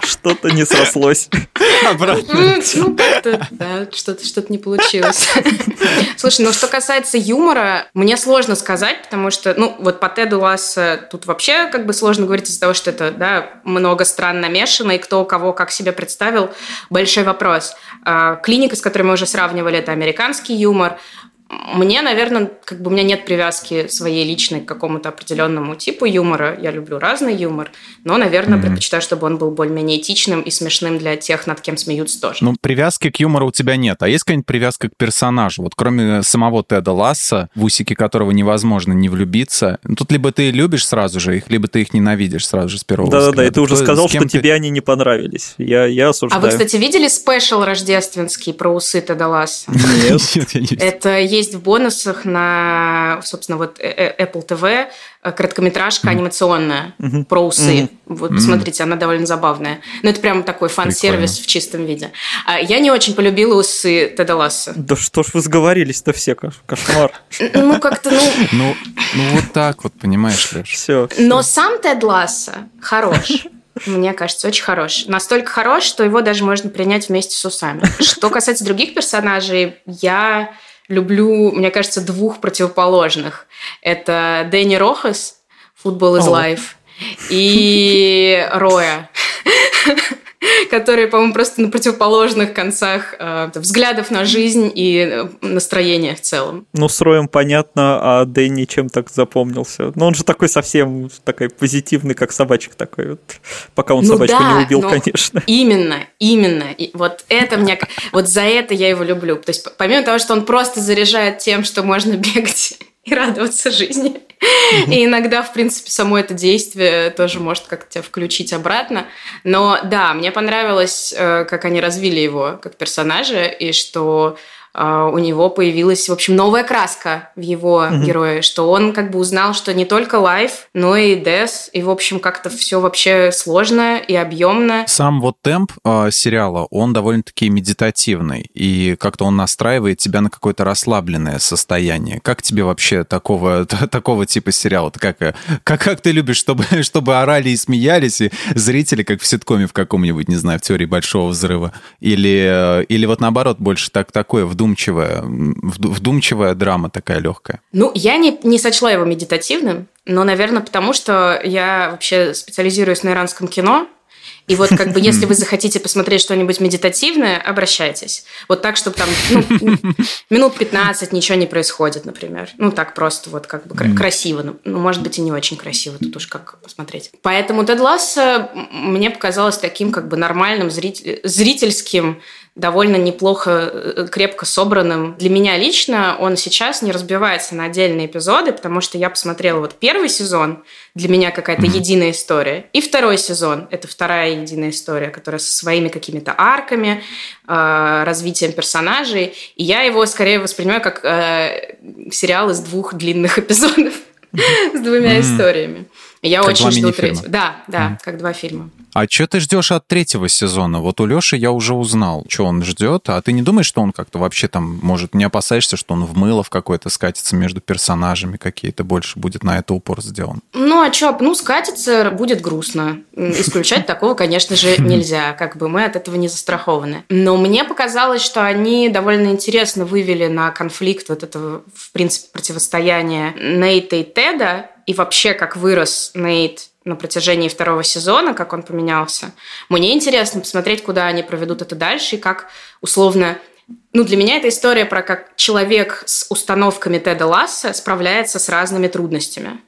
Speaker 1: Что-то не срослось.
Speaker 3: Обратно. Ну, как-то, да, что-то что-то не получилось. Слушай, ну что касается юмора, мне сложно сказать, потому что, ну, вот по Теду Ласса тут вообще как бы сложно говорить из-за того, что это, да, много стран намешано, и кто кого как себя представил, большой вопрос. А, клиника, с которой мы уже сравнивали, это американский юмор, мне, наверное, как бы у меня нет привязки своей личной к какому-то определенному типу юмора. Я люблю разный юмор, но, наверное, mm-hmm. предпочитаю, чтобы он был более-менее этичным и смешным для тех, над кем смеются тоже.
Speaker 2: Ну, привязки к юмору у тебя нет. А есть какая-нибудь привязка к персонажу? Вот кроме самого Теда Ласса, в усике которого невозможно не влюбиться, ну, тут либо ты любишь сразу же их, либо ты их ненавидишь сразу же с первого
Speaker 1: Да-да-да, да, и ты уже сказал, что ты... тебе они не понравились. Я, я осуждаю.
Speaker 3: А вы, кстати, видели спешл рождественский про усы Теда Ласса? [LAUGHS]
Speaker 1: Нет.
Speaker 3: Это есть есть в бонусах на, собственно, вот э, э, Apple TV э, короткометражка анимационная mm-hmm. про усы. Mm-hmm. Вот, посмотрите, она довольно забавная. Ну, это прям такой фан-сервис в чистом виде. А, я не очень полюбила усы Теда Ласса.
Speaker 1: Да что ж вы сговорились-то все, кошмар.
Speaker 3: Ну, как-то, ну... [LAUGHS]
Speaker 2: Ну, ну вот так вот, понимаешь, Леш.
Speaker 1: Все.
Speaker 3: Но сам Тед Ласса хорош. [LAUGHS] Мне кажется, очень хорош. Настолько хорош, что его даже можно принять вместе с усами. Что касается других персонажей, я люблю, мне кажется, двух противоположных. Это Дэнни Рохас, Football is Life, и Роя. [LAUGHS] [LAUGHS] которые, по-моему, просто на противоположных концах э, взглядов на жизнь и э, настроения в целом.
Speaker 1: Ну, с Роем понятно, а Дэнни чем так запомнился? Ну, он же такой совсем такой позитивный, как собачка такой вот, пока он ну, собачку да, не убил, конечно. [LAUGHS]
Speaker 3: Именно, именно. И вот это мне... Вот за это я его люблю. То есть помимо того, что он просто заряжает тем, что можно [LAUGHS] бегать [LAUGHS] и радоваться жизни. И иногда, в принципе, само это действие тоже может как-то тебя включить обратно. Но да, мне понравилось, э, как они развили его как персонажа, и что у него появилась, в общем, новая краска в его mm-hmm. герое, что он как бы узнал, что не только лайф, но и дес, и, в общем, как-то все вообще сложно и объемно.
Speaker 2: Сам вот темп э, сериала, он довольно-таки медитативный, и как-то он настраивает тебя на какое-то расслабленное состояние. Как тебе вообще такого, [LAUGHS] такого типа сериала? Как, э, как, как ты любишь, чтобы, [LAUGHS] чтобы орали и смеялись, и зрители, как в ситкоме в каком-нибудь, не знаю, в теории Большого Взрыва? Или, э, или вот наоборот, больше так, такое, в вдумчивая, вдумчивая драма такая легкая.
Speaker 3: Ну, я не, не сочла его медитативным, но, наверное, потому что я вообще специализируюсь на иранском кино, и вот как бы [LAUGHS] если вы захотите посмотреть что-нибудь медитативное, обращайтесь. Вот так, чтобы там ну, [LAUGHS] минут 15 ничего не происходит, например. Ну так просто вот как бы красиво. Ну, ну, может быть, и не очень красиво, тут уж как посмотреть. Поэтому Ласса мне показалось таким как бы нормальным зрительским довольно неплохо, э, крепко собранным. Для меня лично он сейчас не разбивается на отдельные эпизоды, потому что я посмотрела вот первый сезон, для меня какая-то mm-hmm. единая история, и второй сезон, это вторая единая история, которая со своими какими-то арками, э, развитием персонажей, и я его скорее воспринимаю как э, сериал из двух длинных [LAUGHS] эпизодов с двумя историями. Я очень жду третьего. Да, да, как два фильма.
Speaker 2: А что ты ждешь от третьего сезона? Вот у Леши я уже узнал, что он ждет. А ты не думаешь, что он как-то вообще там, может, не опасаешься, что он в мыло в какой-то скатится между персонажами какие-то, больше будет на это упор сделан?
Speaker 3: Ну, а что, ну, скатится будет грустно. Исключать такого, конечно же, [LAUGHS] нельзя. Как бы мы от этого не застрахованы. Но мне показалось, что они довольно интересно вывели на конфликт вот этого, в принципе, противостояния Нейта и Теда, и вообще, как вырос Нейт на протяжении второго сезона, как он поменялся. Мне интересно посмотреть, куда они проведут это дальше, и как условно... Ну, для меня это история про как человек с установками Теда Лассо справляется с разными трудностями.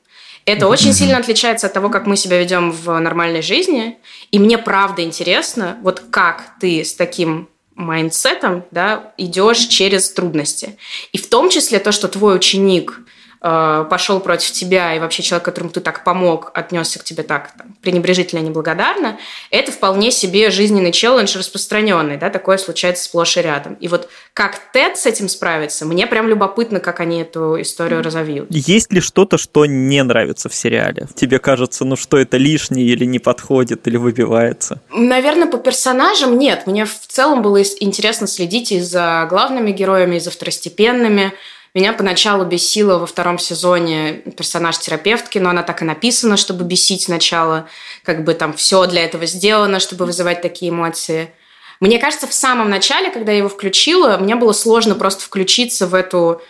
Speaker 3: Это очень сильно отличается от того, как мы себя ведем в нормальной жизни. И мне правда интересно, вот как ты с таким mindset ом да, идешь через трудности. И в том числе то, что твой ученик – Э, пошел против тебя, и вообще человек, которому ты так помог, отнесся к тебе так там, пренебрежительно, неблагодарно, это вполне себе жизненный челлендж распространенный, да, такое случается сплошь и рядом. И вот как Тед с этим справится, мне прям любопытно, как они эту историю разовьют.
Speaker 1: Есть ли что-то, что не нравится в сериале? Тебе кажется, ну что это лишнее или не подходит, или выбивается?
Speaker 3: Наверное, по персонажам нет. Мне в целом было интересно следить и за главными героями, и за второстепенными. Меня поначалу бесило во втором сезоне персонаж терапевтки, но она так и написана, чтобы бесить сначала. Как бы там все для этого сделано, чтобы вызывать такие эмоции. Мне кажется, в самом начале, когда я его включила, мне было сложно просто включиться в эту,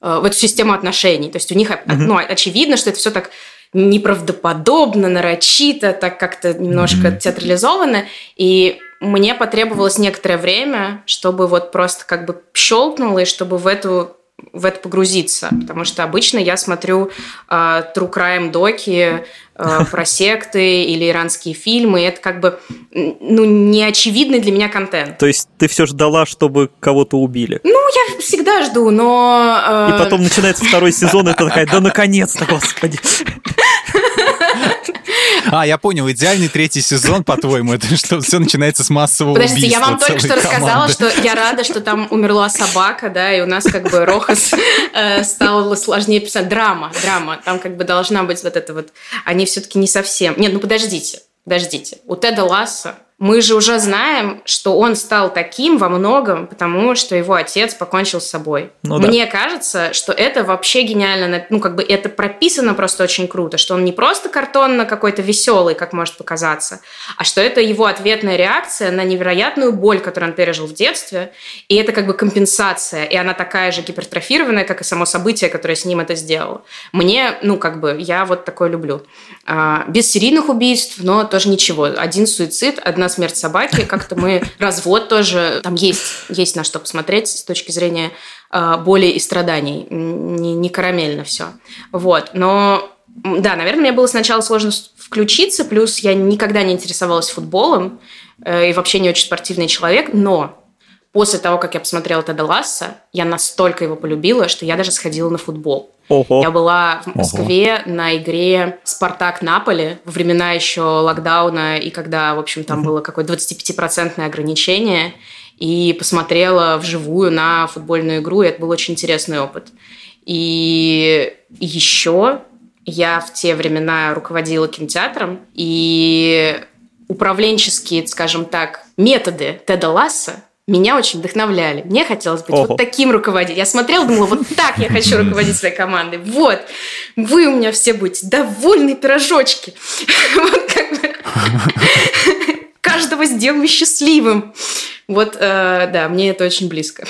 Speaker 3: э, в эту систему отношений. То есть у них mm-hmm. ну, очевидно, что это все так неправдоподобно, нарочито, так как-то немножко mm-hmm. театрализовано. И мне потребовалось некоторое время, чтобы вот просто как бы щелкнуло, и чтобы в эту в это погрузиться, потому что обычно я смотрю э, true crime доки э, [LAUGHS] про секты или иранские фильмы, это как бы ну не очевидный для меня контент.
Speaker 1: То есть ты все ждала, чтобы кого-то убили?
Speaker 3: Ну я всегда жду, но
Speaker 1: э... и потом начинается второй сезон, и ты такая, да наконец-то, господи. [LAUGHS]
Speaker 2: А, я понял, идеальный третий сезон, по-твоему, это что все начинается с массового
Speaker 3: Подождите,
Speaker 2: убийства.
Speaker 3: я вам только что рассказала, что я рада, что там умерла собака, да, и у нас как бы Рохас э, стал сложнее писать. Драма, драма. Там как бы должна быть вот это вот... Они все-таки не совсем... Нет, ну подождите, подождите. У Теда Ласса мы же уже знаем, что он стал таким во многом, потому что его отец покончил с собой. Ну, да. Мне кажется, что это вообще гениально, ну как бы это прописано просто очень круто, что он не просто картонно какой-то веселый, как может показаться, а что это его ответная реакция на невероятную боль, которую он пережил в детстве, и это как бы компенсация, и она такая же гипертрофированная, как и само событие, которое с ним это сделало. Мне, ну как бы, я вот такое люблю. А, без серийных убийств, но тоже ничего. Один суицид, одна смерть собаки. Как-то мы... [LAUGHS] Развод тоже... Там есть, есть на что посмотреть с точки зрения э, боли и страданий. Не, не карамельно все. Вот. Но да, наверное, мне было сначала сложно включиться, плюс я никогда не интересовалась футболом э, и вообще не очень спортивный человек, но после того, как я посмотрела Теда Ласса, я настолько его полюбила, что я даже сходила на футбол. Ого. Я была в Москве Ого. на игре «Спартак Наполи» во времена еще локдауна, и когда, в общем, там было какое-то 25-процентное ограничение, и посмотрела вживую на футбольную игру, и это был очень интересный опыт. И еще я в те времена руководила кинотеатром, и управленческие, скажем так, методы Теда Ласса меня очень вдохновляли. Мне хотелось быть Ого. вот таким руководителем. Я смотрела, думала, вот так я хочу руководить своей командой. Вот, вы у меня все будете довольны пирожочки. [LAUGHS] Вот как бы [LAUGHS] каждого сделаю счастливым. Вот, э, да, мне это очень близко.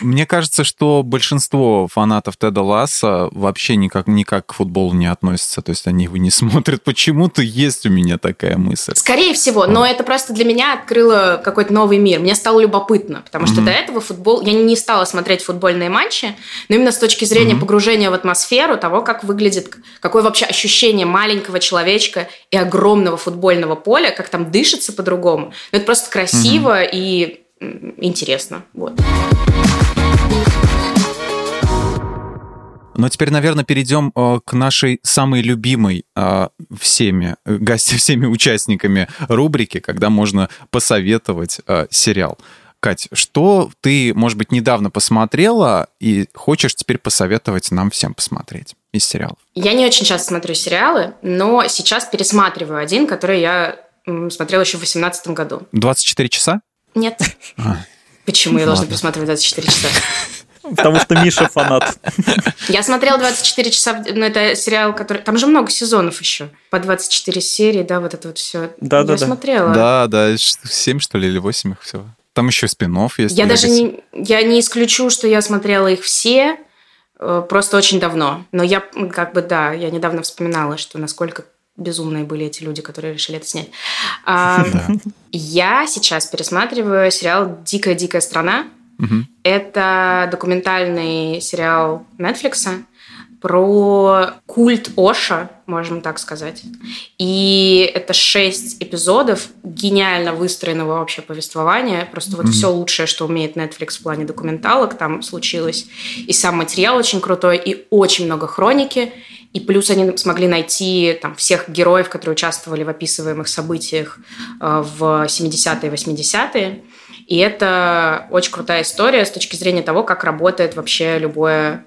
Speaker 2: Мне кажется, что большинство фанатов Теда Ласса вообще никак, никак к футболу не относятся. То есть они его не смотрят. Почему-то есть у меня такая мысль.
Speaker 3: Скорее всего, но это просто для меня открыло какой-то новый мир. Мне стало любопытно, потому что mm-hmm. до этого футбол... Я не стала смотреть футбольные матчи, но именно с точки зрения mm-hmm. погружения в атмосферу того, как выглядит, какое вообще ощущение маленького человечка и огромного футбольного поля, как там дышится по-другому. Ну, это просто красиво mm-hmm. и интересно. Вот.
Speaker 2: Но теперь, наверное, перейдем э, к нашей самой любимой э, всеми, гости, [LAUGHS] всеми участниками рубрики, когда можно посоветовать э, сериал. Кать, что ты, может быть, недавно посмотрела и хочешь теперь посоветовать нам всем посмотреть из сериалов?
Speaker 3: Я не очень часто смотрю сериалы, но сейчас пересматриваю один, который я смотрела еще в 2018 году.
Speaker 2: 24 часа?
Speaker 3: Нет. А. Почему я должна пересматривать 24 часа?
Speaker 1: Потому что Миша фанат.
Speaker 3: Я смотрела 24 часа, но это сериал, который... Там же много сезонов еще. По 24 серии, да, вот это вот все.
Speaker 1: Да, да,
Speaker 3: я
Speaker 1: да.
Speaker 3: смотрела.
Speaker 2: Да, да, 7, что ли, или 8 их всего. Там еще спин есть.
Speaker 3: Я даже не, я не исключу, что я смотрела их все, э, просто очень давно. Но я, как бы, да, я недавно вспоминала, что насколько безумные были эти люди, которые решили это снять. А, я сейчас пересматриваю сериал «Дикая-дикая страна». Это документальный сериал Netflix про культ Оша, можем так сказать. И это шесть эпизодов гениально выстроенного вообще повествования. Просто вот все лучшее, что умеет Netflix в плане документалок, там случилось. И сам материал очень крутой, и очень много хроники. И плюс они смогли найти там, всех героев, которые участвовали в описываемых событиях э, в 70-е, 80-е. И это очень крутая история с точки зрения того, как работает вообще любое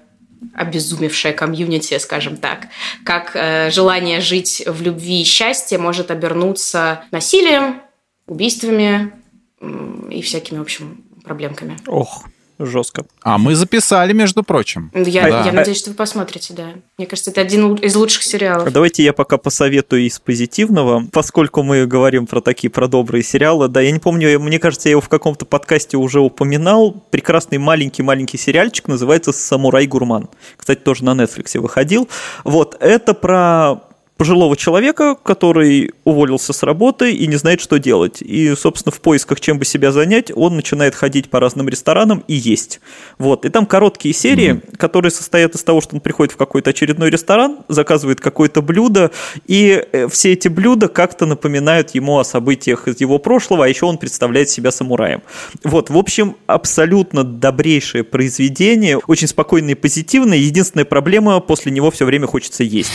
Speaker 3: обезумевшее комьюнити, скажем так. Как э, желание жить в любви и счастье может обернуться насилием, убийствами э, и всякими, в общем, проблемками.
Speaker 1: Ох, жестко.
Speaker 2: А мы записали, между прочим.
Speaker 3: Я, да. я надеюсь, что вы посмотрите, да. Мне кажется, это один из лучших сериалов.
Speaker 1: Давайте я пока посоветую из позитивного, поскольку мы говорим про такие, про добрые сериалы. Да, я не помню, мне кажется, я его в каком-то подкасте уже упоминал. Прекрасный маленький-маленький сериальчик называется «Самурай Гурман». Кстати, тоже на Netflix выходил. Вот, это про пожилого человека, который уволился с работы и не знает, что делать. И, собственно, в поисках, чем бы себя занять, он начинает ходить по разным ресторанам и есть. Вот. И там короткие серии, mm-hmm. которые состоят из того, что он приходит в какой-то очередной ресторан, заказывает какое-то блюдо, и э, все эти блюда как-то напоминают ему о событиях из его прошлого, а еще он представляет себя самураем. Вот. В общем, абсолютно добрейшее произведение, очень спокойное и позитивное. Единственная проблема, после него все время хочется есть.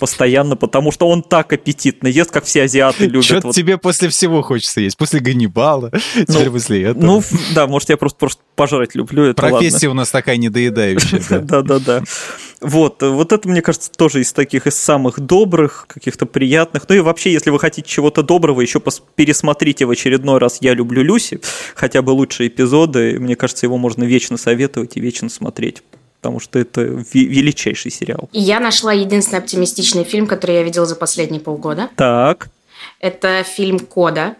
Speaker 1: Постоянно потому что он так аппетитно ест, как все азиаты [LAUGHS] любят.
Speaker 2: Что-то вот. тебе после всего хочется есть, после Ганнибала, [LAUGHS] ну, теперь после этого.
Speaker 1: Ну, да, может, я просто, просто пожрать люблю. Это
Speaker 2: Профессия ладно. у нас такая недоедающая. [LAUGHS]
Speaker 1: Да-да-да. Вот, вот это, мне кажется, тоже из таких, из самых добрых, каких-то приятных. Ну и вообще, если вы хотите чего-то доброго, еще пересмотрите в очередной раз «Я люблю Люси», хотя бы лучшие эпизоды. Мне кажется, его можно вечно советовать и вечно смотреть потому что это величайший сериал.
Speaker 3: И я нашла единственный оптимистичный фильм, который я видела за последние полгода.
Speaker 1: Так.
Speaker 3: Это фильм «Кода»,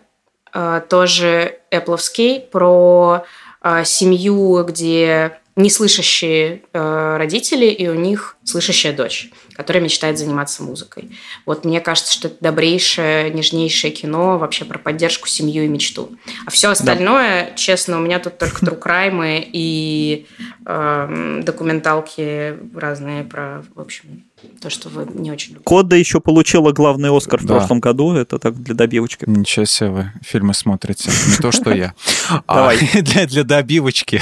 Speaker 3: э, тоже эпловский, про э, семью, где неслышащие э, родители, и у них слышащая дочь, которая мечтает заниматься музыкой. Вот мне кажется, что это добрейшее, нежнейшее кино вообще про поддержку, семью и мечту. А все остальное, да. честно, у меня тут только трукраймы и э, документалки разные про, в общем, то, что вы не очень любите.
Speaker 1: Кода еще получила главный Оскар в прошлом году. Это так для добивочки.
Speaker 2: Ничего себе вы фильмы смотрите. Не то, что я. [LAUGHS] Давай. [LAUGHS] Для, для добивочки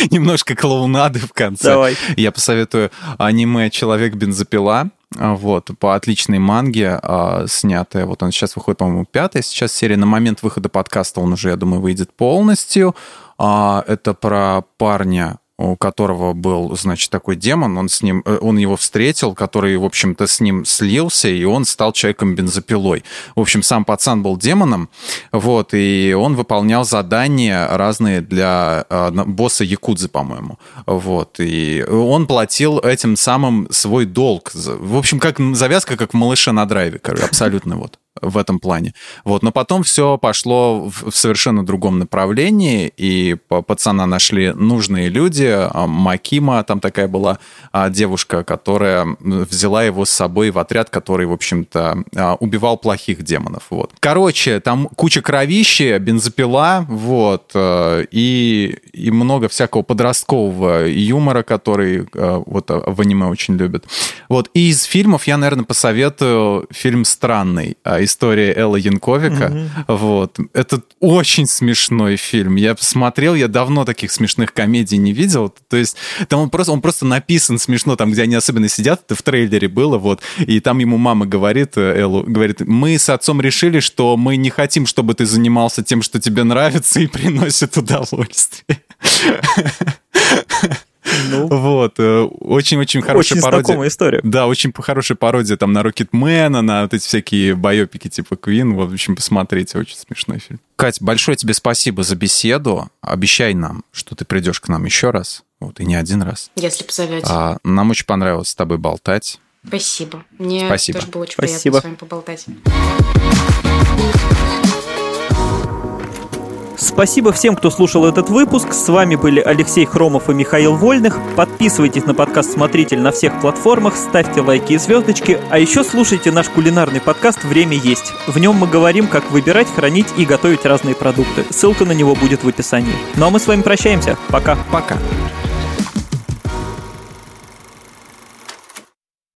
Speaker 2: [LAUGHS] немножко клоунады в конце. Давай. Я посоветую аниме «Человек-бензопила». Вот, по отличной манге а, снятая. Вот он сейчас выходит, по-моему, пятая сейчас серия. На момент выхода подкаста он уже, я думаю, выйдет полностью. А, это про парня, у которого был, значит, такой демон, он с ним, э, он его встретил, который, в общем-то, с ним слился, и он стал человеком-бензопилой. В общем, сам пацан был демоном, вот, и он выполнял задания разные для э, босса Якудзы, по-моему, вот, и он платил этим самым свой долг. В общем, как завязка, как в «Малыше на драйве», короче, абсолютно вот в этом плане. Вот, но потом все пошло в совершенно другом направлении, и пацана нашли нужные люди. А, Макима, там такая была а, девушка, которая взяла его с собой в отряд, который, в общем-то, а, убивал плохих демонов. Вот. Короче, там куча кровищи, бензопила, вот, и, и много всякого подросткового юмора, который вот в аниме очень любят. Вот, и из фильмов я, наверное, посоветую фильм «Странный», история Элла Янковика. Угу. Вот. Это очень смешной фильм. Я посмотрел, я давно таких смешных комедий не видел. То есть там он просто, он просто написан смешно, там, где они особенно сидят, это в трейлере было, вот. И там ему мама говорит, э, Эллу, говорит, мы с отцом решили, что мы не хотим, чтобы ты занимался тем, что тебе нравится и приносит удовольствие. Ну. Вот. Э, очень-очень хорошая очень пародия.
Speaker 1: знакомая история.
Speaker 2: Да, очень хорошая пародия там на Рокетмена, на вот эти всякие байопики типа Квин. В общем, посмотрите, очень смешной фильм. Кать, большое тебе спасибо за беседу. Обещай нам, что ты придешь к нам еще раз. Вот, и не один раз.
Speaker 3: Если позовете.
Speaker 2: А, нам очень понравилось с тобой болтать.
Speaker 3: Спасибо. Мне Спасибо. тоже было очень
Speaker 1: Спасибо.
Speaker 3: приятно с вами поболтать.
Speaker 1: Спасибо всем, кто слушал этот выпуск. С вами были Алексей Хромов и Михаил Вольных. Подписывайтесь на подкаст «Смотритель» на всех платформах, ставьте лайки и звездочки, а еще слушайте наш кулинарный подкаст «Время есть». В нем мы говорим, как выбирать, хранить и готовить разные продукты. Ссылка на него будет в описании. Ну а мы с вами прощаемся. Пока.
Speaker 2: Пока.